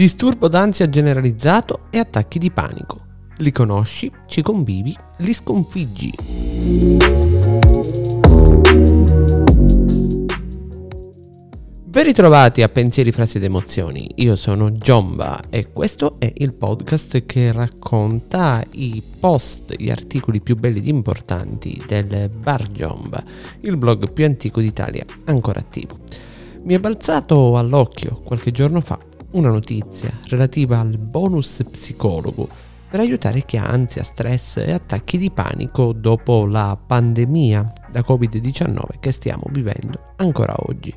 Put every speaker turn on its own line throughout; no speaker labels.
Disturbo d'ansia generalizzato e attacchi di panico. Li conosci, ci convivi, li sconfiggi. Ben ritrovati a Pensieri, Frasi ed Emozioni, io sono Giomba e questo è il podcast che racconta i post, gli articoli più belli ed importanti del Bar Giomba, il blog più antico d'Italia, ancora attivo. Mi è balzato all'occhio qualche giorno fa una notizia relativa al bonus psicologo per aiutare chi ha ansia, stress e attacchi di panico dopo la pandemia da Covid-19 che stiamo vivendo ancora oggi.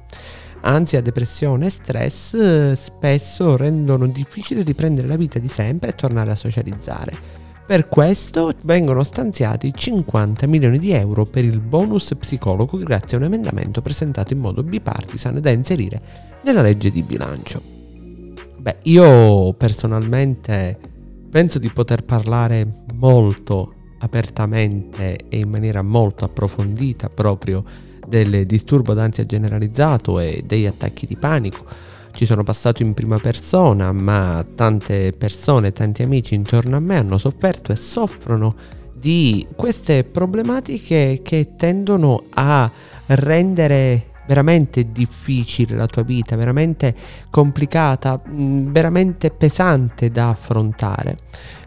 Ansia, depressione e stress eh, spesso rendono difficile riprendere la vita di sempre e tornare a socializzare. Per questo vengono stanziati 50 milioni di euro per il bonus psicologo grazie a un emendamento presentato in modo bipartisan da inserire nella legge di bilancio. Beh, io personalmente penso di poter parlare molto apertamente e in maniera molto approfondita proprio del disturbo d'ansia generalizzato e degli attacchi di panico. Ci sono passato in prima persona, ma tante persone, tanti amici intorno a me hanno sofferto e soffrono di queste problematiche che tendono a rendere veramente difficile la tua vita, veramente complicata, mm, veramente pesante da affrontare.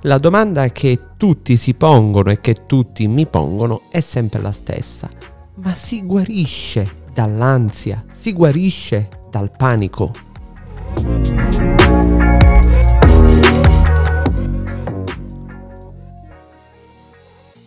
La domanda che tutti si pongono e che tutti mi pongono è sempre la stessa ma si guarisce dall'ansia, si guarisce dal panico.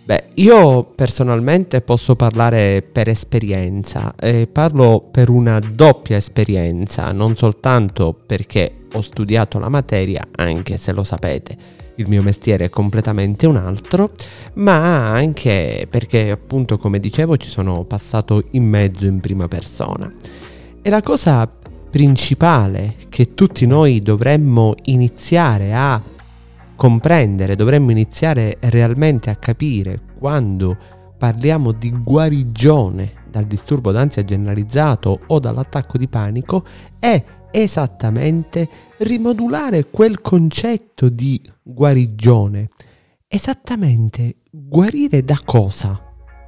Beh, io personalmente posso parlare per esperienza e parlo per una doppia esperienza, non soltanto perché ho studiato la materia, anche se lo sapete, il mio mestiere è completamente un altro, ma anche perché appunto come dicevo ci sono passato in mezzo in prima persona. E la cosa principale che tutti noi dovremmo iniziare a comprendere, dovremmo iniziare realmente a capire quando parliamo di guarigione dal disturbo d'ansia generalizzato o dall'attacco di panico è esattamente rimodulare quel concetto di guarigione. Esattamente guarire da cosa?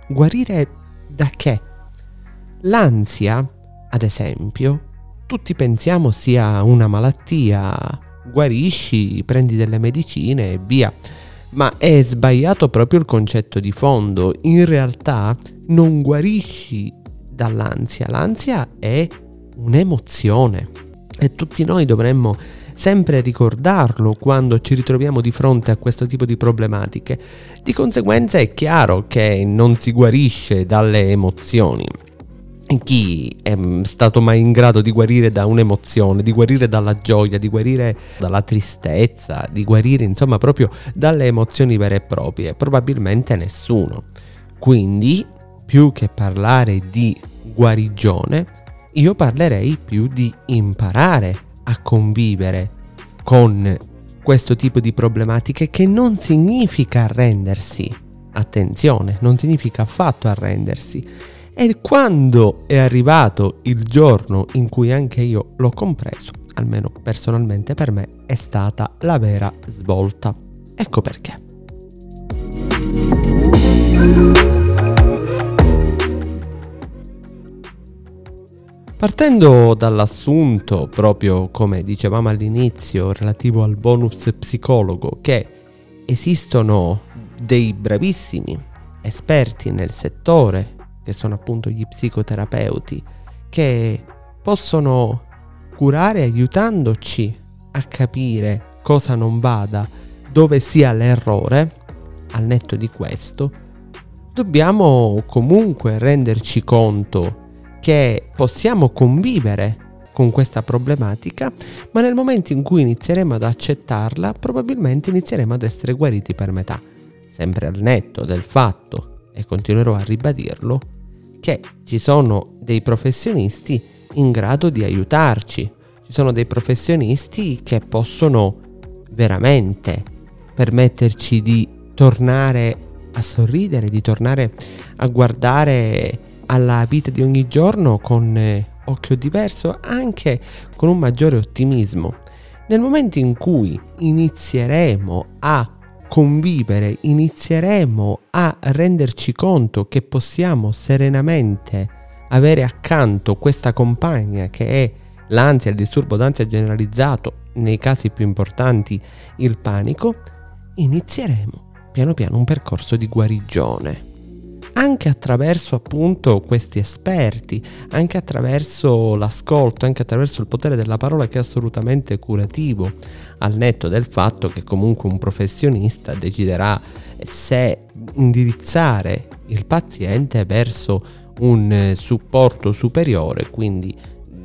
Guarire da che? L'ansia, ad esempio, tutti pensiamo sia una malattia, guarisci, prendi delle medicine e via. Ma è sbagliato proprio il concetto di fondo. In realtà non guarisci dall'ansia. L'ansia è un'emozione e tutti noi dovremmo sempre ricordarlo quando ci ritroviamo di fronte a questo tipo di problematiche. Di conseguenza è chiaro che non si guarisce dalle emozioni. Chi è stato mai in grado di guarire da un'emozione, di guarire dalla gioia, di guarire dalla tristezza, di guarire insomma proprio dalle emozioni vere e proprie? Probabilmente nessuno. Quindi, più che parlare di guarigione, io parlerei più di imparare a convivere con questo tipo di problematiche che non significa arrendersi. Attenzione, non significa affatto arrendersi. E quando è arrivato il giorno in cui anche io l'ho compreso, almeno personalmente per me, è stata la vera svolta. Ecco perché. Partendo dall'assunto, proprio come dicevamo all'inizio, relativo al bonus psicologo, che esistono dei bravissimi esperti nel settore, che sono appunto gli psicoterapeuti, che possono curare aiutandoci a capire cosa non vada, dove sia l'errore, al netto di questo, dobbiamo comunque renderci conto che possiamo convivere con questa problematica, ma nel momento in cui inizieremo ad accettarla, probabilmente inizieremo ad essere guariti per metà, sempre al netto del fatto, e continuerò a ribadirlo, che ci sono dei professionisti in grado di aiutarci, ci sono dei professionisti che possono veramente permetterci di tornare a sorridere, di tornare a guardare alla vita di ogni giorno con eh, occhio diverso, anche con un maggiore ottimismo. Nel momento in cui inizieremo a convivere, inizieremo a renderci conto che possiamo serenamente avere accanto questa compagna che è l'ansia, il disturbo d'ansia generalizzato, nei casi più importanti il panico, inizieremo piano piano un percorso di guarigione. Anche attraverso appunto questi esperti, anche attraverso l'ascolto, anche attraverso il potere della parola che è assolutamente curativo, al netto del fatto che comunque un professionista deciderà se indirizzare il paziente verso un supporto superiore, quindi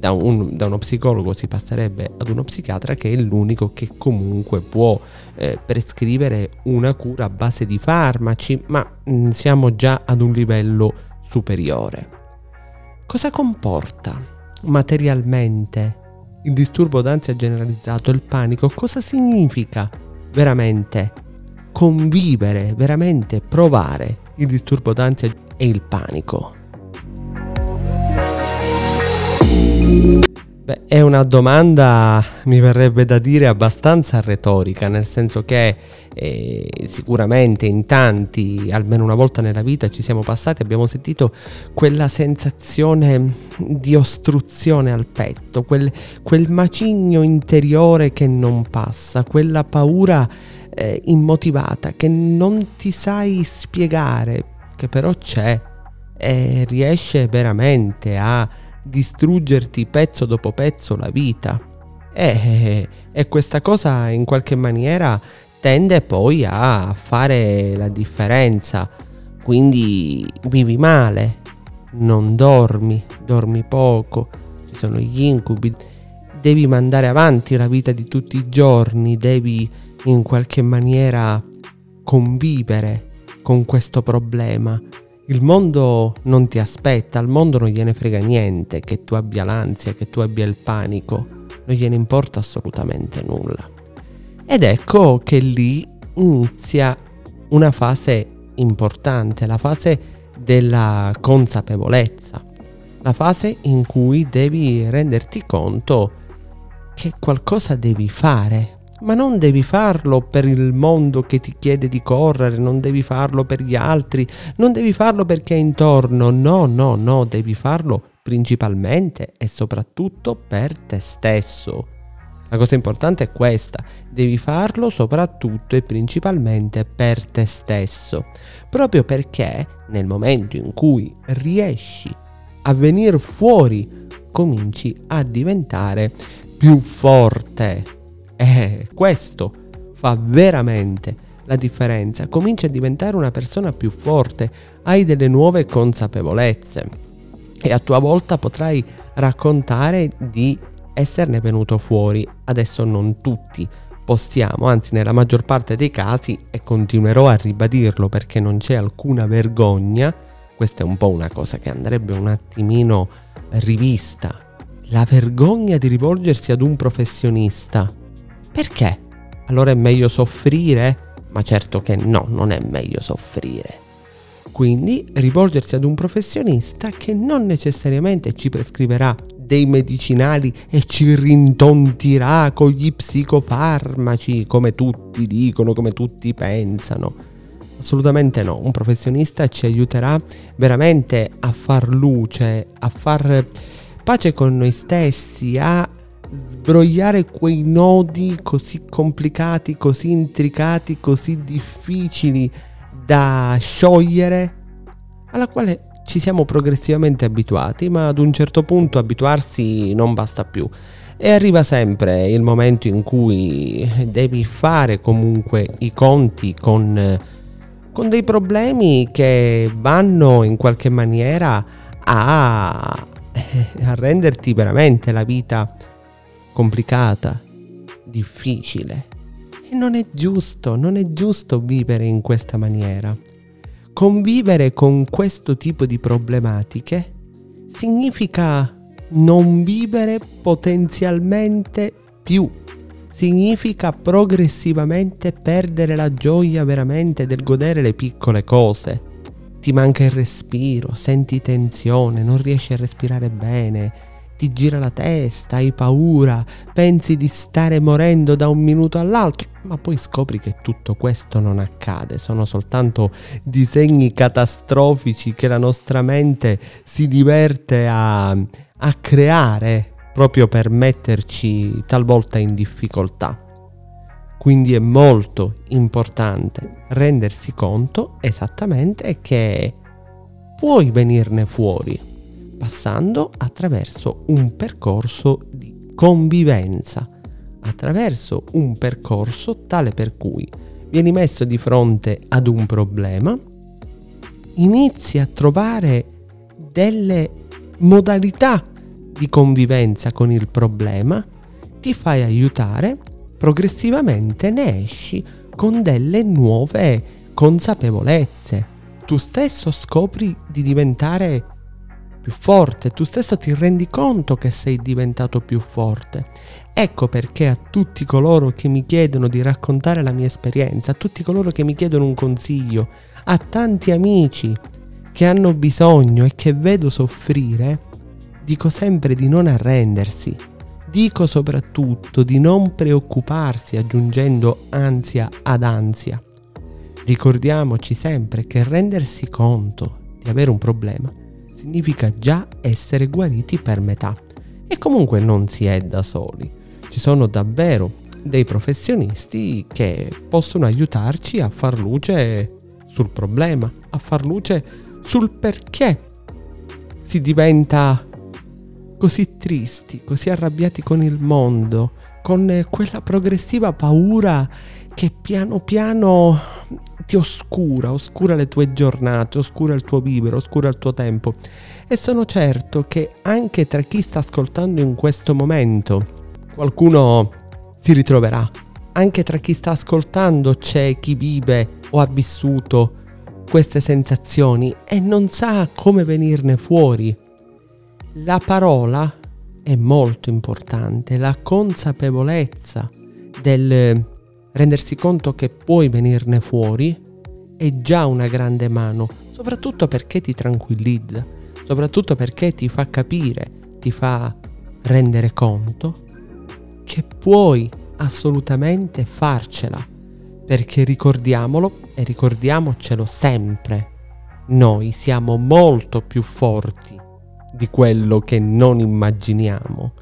da, un, da, uno psicologo si passerebbe ad uno psichiatra che è l'unico che comunque può eh, prescrivere una cura a base di farmaci, ma mh, mm, siamo già ad un livello superiore. Cosa comporta materialmente il disturbo d'ansia generalizzato, il panico? Cosa significa veramente convivere, veramente provare il disturbo d'ansia e il panico? Beh, è una domanda, mi verrebbe da dire, abbastanza retorica, nel senso che eh, sicuramente in tanti, almeno una volta nella vita, ci siamo passati, abbiamo sentito quella sensazione di ostruzione al petto, quel, quel macigno interiore che non passa, quella paura eh, immotivata che non ti sai spiegare, che però c'è e riesce veramente a distruggerti pezzo dopo pezzo la vita. E, e questa cosa in qualche maniera tende poi a fare la differenza. Quindi vivi male, non dormi, dormi poco, ci sono gli incubi, devi mandare avanti la vita di tutti i giorni, devi in qualche maniera convivere con questo problema il mondo non ti aspetta, al mondo non gliene frega niente che tu abbia l'ansia, che tu abbia il panico, non gliene importa assolutamente nulla. Ed ecco che lì inizia una fase importante, la fase della consapevolezza, la fase in cui devi renderti conto che qualcosa devi fare, ma non devi farlo per il mondo che ti chiede di correre, non devi farlo per gli altri, non devi farlo perché è intorno, no, no, no, devi farlo principalmente e soprattutto per te stesso. La cosa importante è questa, devi farlo soprattutto e principalmente per te stesso, proprio perché nel momento in cui riesci a venire fuori cominci a diventare più forte e questo fa veramente la differenza. Cominci a diventare una persona più forte, hai delle nuove consapevolezze e a tua volta potrai raccontare di esserne venuto fuori. Adesso non tutti possiamo, anzi nella maggior parte dei casi, e continuerò a ribadirlo perché non c'è alcuna vergogna, questa è un po' una cosa che andrebbe un attimino rivista, la vergogna di rivolgersi ad un professionista perché? Allora è meglio soffrire? Ma certo che no, non è meglio soffrire. Quindi rivolgersi ad un professionista che non necessariamente ci prescriverà dei medicinali e ci rintontirà con gli psicofarmaci, come tutti dicono, come tutti pensano. Assolutamente no, un professionista ci aiuterà veramente a far luce, a far pace con noi stessi, a sbrogliare quei nodi così complicati, così intricati, così difficili da sciogliere, alla quale ci siamo progressivamente abituati, ma ad un certo punto abituarsi non basta più. E arriva sempre il momento in cui devi fare comunque i conti con, con dei problemi che vanno in qualche maniera a, a renderti veramente la vita complicata, difficile. E non è giusto, non è giusto vivere in questa maniera. Convivere con questo tipo di problematiche significa non vivere potenzialmente più. Significa progressivamente perdere la gioia veramente del godere le piccole cose. Ti manca il respiro, senti tensione, non riesci a respirare bene, ti gira la testa, hai paura, pensi di stare morendo da un minuto all'altro, ma poi scopri che tutto questo non accade, sono soltanto disegni catastrofici che la nostra mente si diverte a, a creare proprio per metterci talvolta in difficoltà. Quindi è molto importante rendersi conto esattamente che puoi venirne fuori passando attraverso un percorso di convivenza, attraverso un percorso tale per cui vieni messo di fronte ad un problema, inizi a trovare delle modalità di convivenza con il problema, ti fai aiutare, progressivamente ne esci con delle nuove consapevolezze. Tu stesso scopri di diventare più forte, tu stesso ti rendi conto che sei diventato più forte. Ecco perché a tutti coloro che mi chiedono di raccontare la mia esperienza, a tutti coloro che mi chiedono un consiglio, a tanti amici che hanno bisogno e che vedo soffrire, dico sempre di non arrendersi. Dico soprattutto di non preoccuparsi aggiungendo ansia ad ansia. Ricordiamoci sempre che rendersi conto di avere un problema significa già essere guariti per metà. E comunque non si è da soli. Ci sono davvero dei professionisti che possono aiutarci a far luce sul problema, a far luce sul perché si diventa così tristi, così arrabbiati con il mondo, con quella progressiva paura che piano piano ti oscura, oscura le tue giornate, oscura il tuo vivere, oscura il tuo tempo. E sono certo che anche tra chi sta ascoltando in questo momento qualcuno si ritroverà. Anche tra chi sta ascoltando c'è chi vive o ha vissuto queste sensazioni e non sa come venirne fuori la parola è molto importante, la consapevolezza del rendersi conto che puoi venirne fuori è già una grande mano, soprattutto perché ti tranquillizza, soprattutto perché ti fa capire, ti fa rendere conto che puoi assolutamente farcela, perché ricordiamolo e ricordiamocelo sempre, noi siamo molto più forti di quello che non immaginiamo.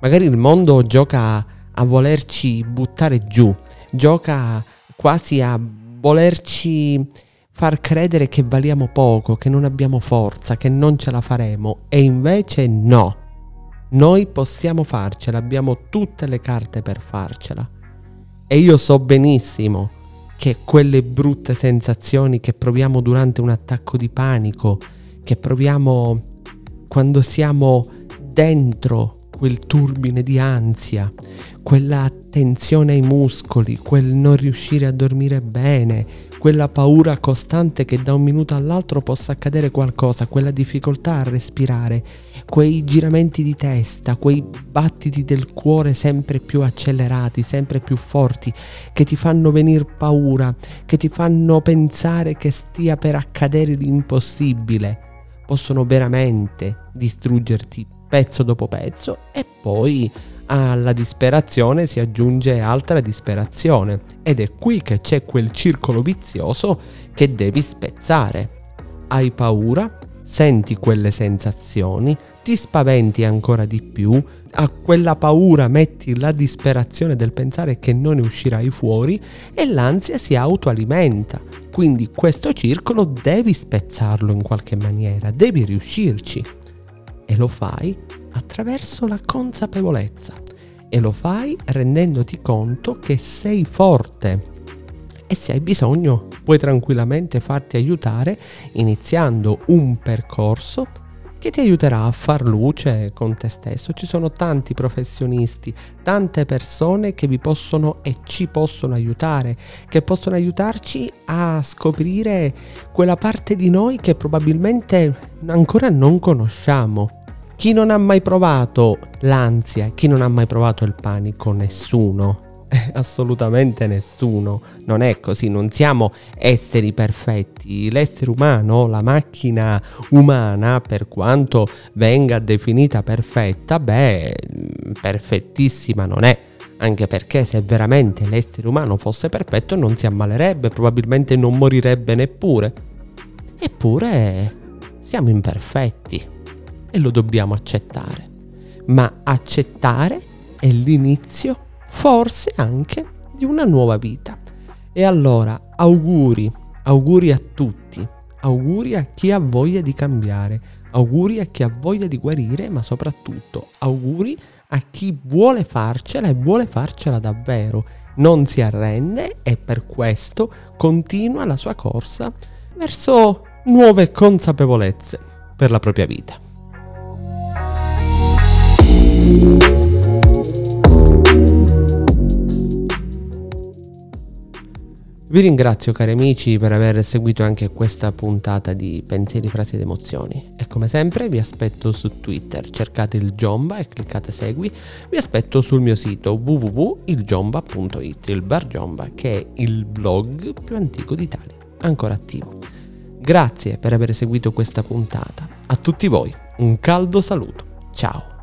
Magari il mondo gioca a volerci buttare giù, gioca quasi a volerci far credere che valiamo poco, che non abbiamo forza, che non ce la faremo e invece no. Noi possiamo farcela, abbiamo tutte le carte per farcela. E io so benissimo che quelle brutte sensazioni che proviamo durante un attacco di panico, che proviamo quando siamo dentro quel turbine di ansia, quella tensione ai muscoli, quel non riuscire a dormire bene, quella paura costante che da un minuto all'altro possa accadere qualcosa, quella difficoltà a respirare, quei giramenti di testa, quei battiti del cuore sempre più accelerati, sempre più forti, che ti fanno venire paura, che ti fanno pensare che stia per accadere l'impossibile possono veramente distruggerti pezzo dopo pezzo e poi alla disperazione si aggiunge altra disperazione ed è qui che c'è quel circolo vizioso che devi spezzare. Hai paura, senti quelle sensazioni, ti spaventi ancora di più, a quella paura metti la disperazione del pensare che non ne uscirai fuori e l'ansia si autoalimenta. Quindi questo circolo devi spezzarlo in qualche maniera, devi riuscirci. E lo fai attraverso la consapevolezza. E lo fai rendendoti conto che sei forte. E se hai bisogno puoi tranquillamente farti aiutare iniziando un percorso che ti aiuterà a far luce con te stesso. Ci sono tanti professionisti, tante persone che vi possono e ci possono aiutare, che possono aiutarci a scoprire quella parte di noi che probabilmente ancora non conosciamo. Chi non ha mai provato l'ansia, chi non ha mai provato il panico, nessuno Assolutamente nessuno. Non è così, non siamo esseri perfetti. L'essere umano, la macchina umana, per quanto venga definita perfetta, beh, perfettissima non è. Anche perché se veramente l'essere umano fosse perfetto non si ammalerebbe, probabilmente non morirebbe neppure. Eppure siamo imperfetti e lo dobbiamo accettare. Ma accettare è l'inizio forse anche di una nuova vita. E allora auguri, auguri a tutti, auguri a chi ha voglia di cambiare, auguri a chi ha voglia di guarire, ma soprattutto auguri a chi vuole farcela e vuole farcela davvero, non si arrende e per questo continua la sua corsa verso nuove consapevolezze per la propria vita. Vi ringrazio cari amici per aver seguito anche questa puntata di Pensieri, Frasi ed Emozioni. E come sempre vi aspetto su Twitter, cercate il Giomba e cliccate segui, vi aspetto sul mio sito www.ilgiomba.it, il Bar Giomba che è il blog più antico d'Italia, ancora attivo. Grazie per aver seguito questa puntata, a tutti voi un caldo saluto, ciao!